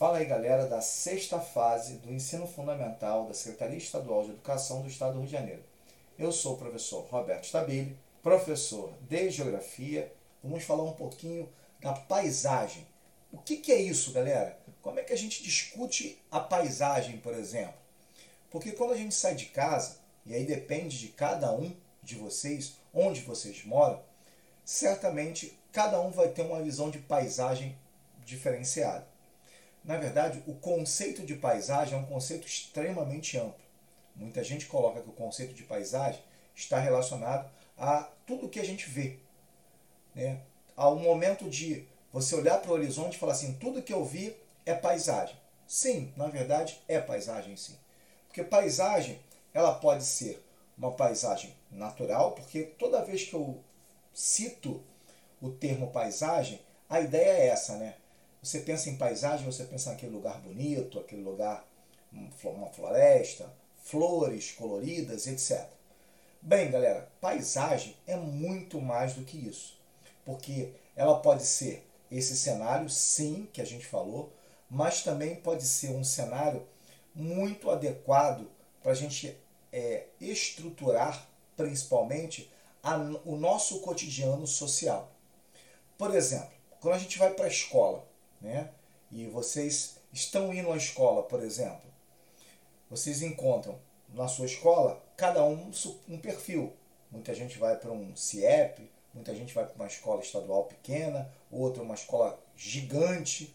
Fala aí, galera, da sexta fase do ensino fundamental da Secretaria Estadual de Educação do Estado do Rio de Janeiro. Eu sou o professor Roberto Stabile, professor de Geografia. Vamos falar um pouquinho da paisagem. O que, que é isso, galera? Como é que a gente discute a paisagem, por exemplo? Porque quando a gente sai de casa, e aí depende de cada um de vocês, onde vocês moram, certamente cada um vai ter uma visão de paisagem diferenciada. Na verdade, o conceito de paisagem é um conceito extremamente amplo. Muita gente coloca que o conceito de paisagem está relacionado a tudo que a gente vê. Né? Ao momento de você olhar para o horizonte e falar assim, tudo que eu vi é paisagem. Sim, na verdade é paisagem sim. Porque paisagem, ela pode ser uma paisagem natural, porque toda vez que eu cito o termo paisagem, a ideia é essa, né? Você pensa em paisagem, você pensa naquele lugar bonito, aquele lugar, uma floresta, flores coloridas, etc. Bem, galera, paisagem é muito mais do que isso. Porque ela pode ser esse cenário, sim, que a gente falou, mas também pode ser um cenário muito adequado para a gente é, estruturar, principalmente, a, o nosso cotidiano social. Por exemplo, quando a gente vai para a escola, né? E vocês estão indo à escola, por exemplo. Vocês encontram na sua escola cada um um perfil. Muita gente vai para um CIEP, muita gente vai para uma escola estadual pequena, outra uma escola gigante.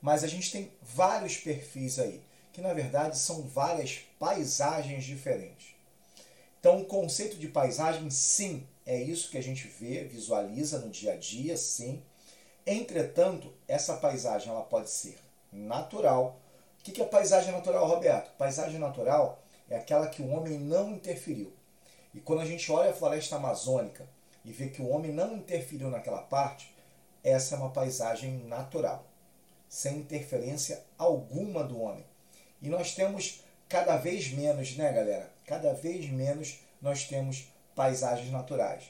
Mas a gente tem vários perfis aí, que na verdade são várias paisagens diferentes. Então, o conceito de paisagem, sim, é isso que a gente vê, visualiza no dia a dia, sim Entretanto, essa paisagem ela pode ser natural. O que é paisagem natural, Roberto? Paisagem natural é aquela que o homem não interferiu. E quando a gente olha a floresta amazônica e vê que o homem não interferiu naquela parte, essa é uma paisagem natural, sem interferência alguma do homem. E nós temos cada vez menos, né, galera? Cada vez menos nós temos paisagens naturais.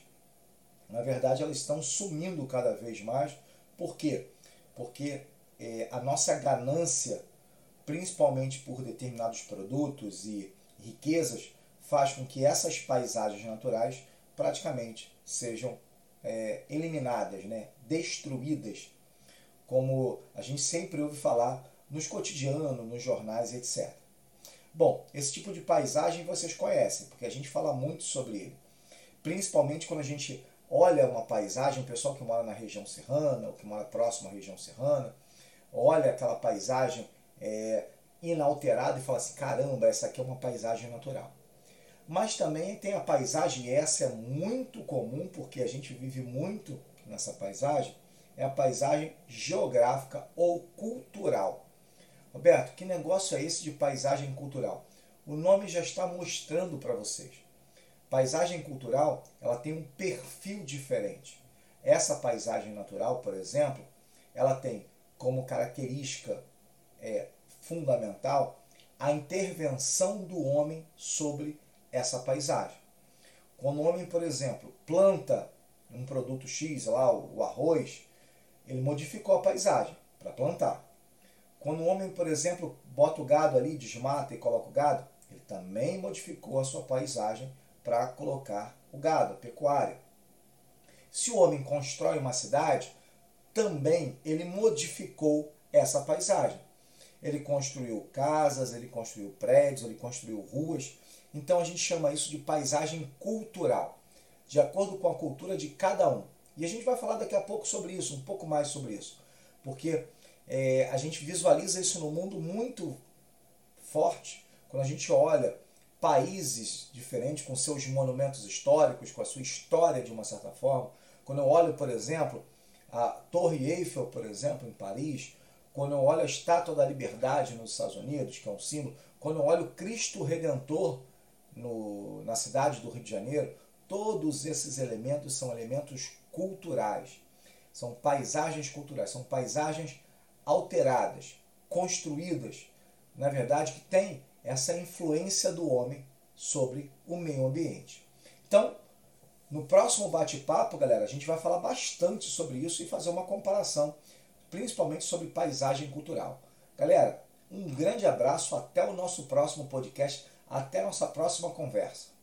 Na verdade, elas estão sumindo cada vez mais por quê? Porque é, a nossa ganância, principalmente por determinados produtos e riquezas, faz com que essas paisagens naturais praticamente sejam é, eliminadas, né? destruídas, como a gente sempre ouve falar nos cotidianos, nos jornais, etc. Bom, esse tipo de paisagem vocês conhecem, porque a gente fala muito sobre ele. Principalmente quando a gente olha uma paisagem, o pessoal que mora na região serrana, ou que mora próximo à região serrana, olha aquela paisagem é, inalterada e fala assim, caramba, essa aqui é uma paisagem natural. Mas também tem a paisagem, e essa é muito comum, porque a gente vive muito nessa paisagem, é a paisagem geográfica ou cultural. Roberto, que negócio é esse de paisagem cultural? O nome já está mostrando para vocês. Paisagem cultural, ela tem um perfil diferente. Essa paisagem natural, por exemplo, ela tem como característica é, fundamental a intervenção do homem sobre essa paisagem. Quando o homem, por exemplo, planta um produto X, lá o arroz, ele modificou a paisagem para plantar. Quando o homem, por exemplo, bota o gado ali, desmata e coloca o gado, ele também modificou a sua paisagem para colocar o gado, a pecuária. Se o homem constrói uma cidade, também ele modificou essa paisagem. Ele construiu casas, ele construiu prédios, ele construiu ruas. Então a gente chama isso de paisagem cultural, de acordo com a cultura de cada um. E a gente vai falar daqui a pouco sobre isso, um pouco mais sobre isso, porque é, a gente visualiza isso no mundo muito forte quando a gente olha países diferentes, com seus monumentos históricos, com a sua história de uma certa forma. Quando eu olho, por exemplo, a Torre Eiffel, por exemplo, em Paris, quando eu olho a Estátua da Liberdade nos Estados Unidos, que é um símbolo, quando eu olho Cristo Redentor no, na cidade do Rio de Janeiro, todos esses elementos são elementos culturais, são paisagens culturais, são paisagens alteradas, construídas, na verdade, que têm essa influência do homem sobre o meio ambiente. Então, no próximo bate-papo, galera, a gente vai falar bastante sobre isso e fazer uma comparação, principalmente sobre paisagem cultural. Galera, um grande abraço, até o nosso próximo podcast, até a nossa próxima conversa.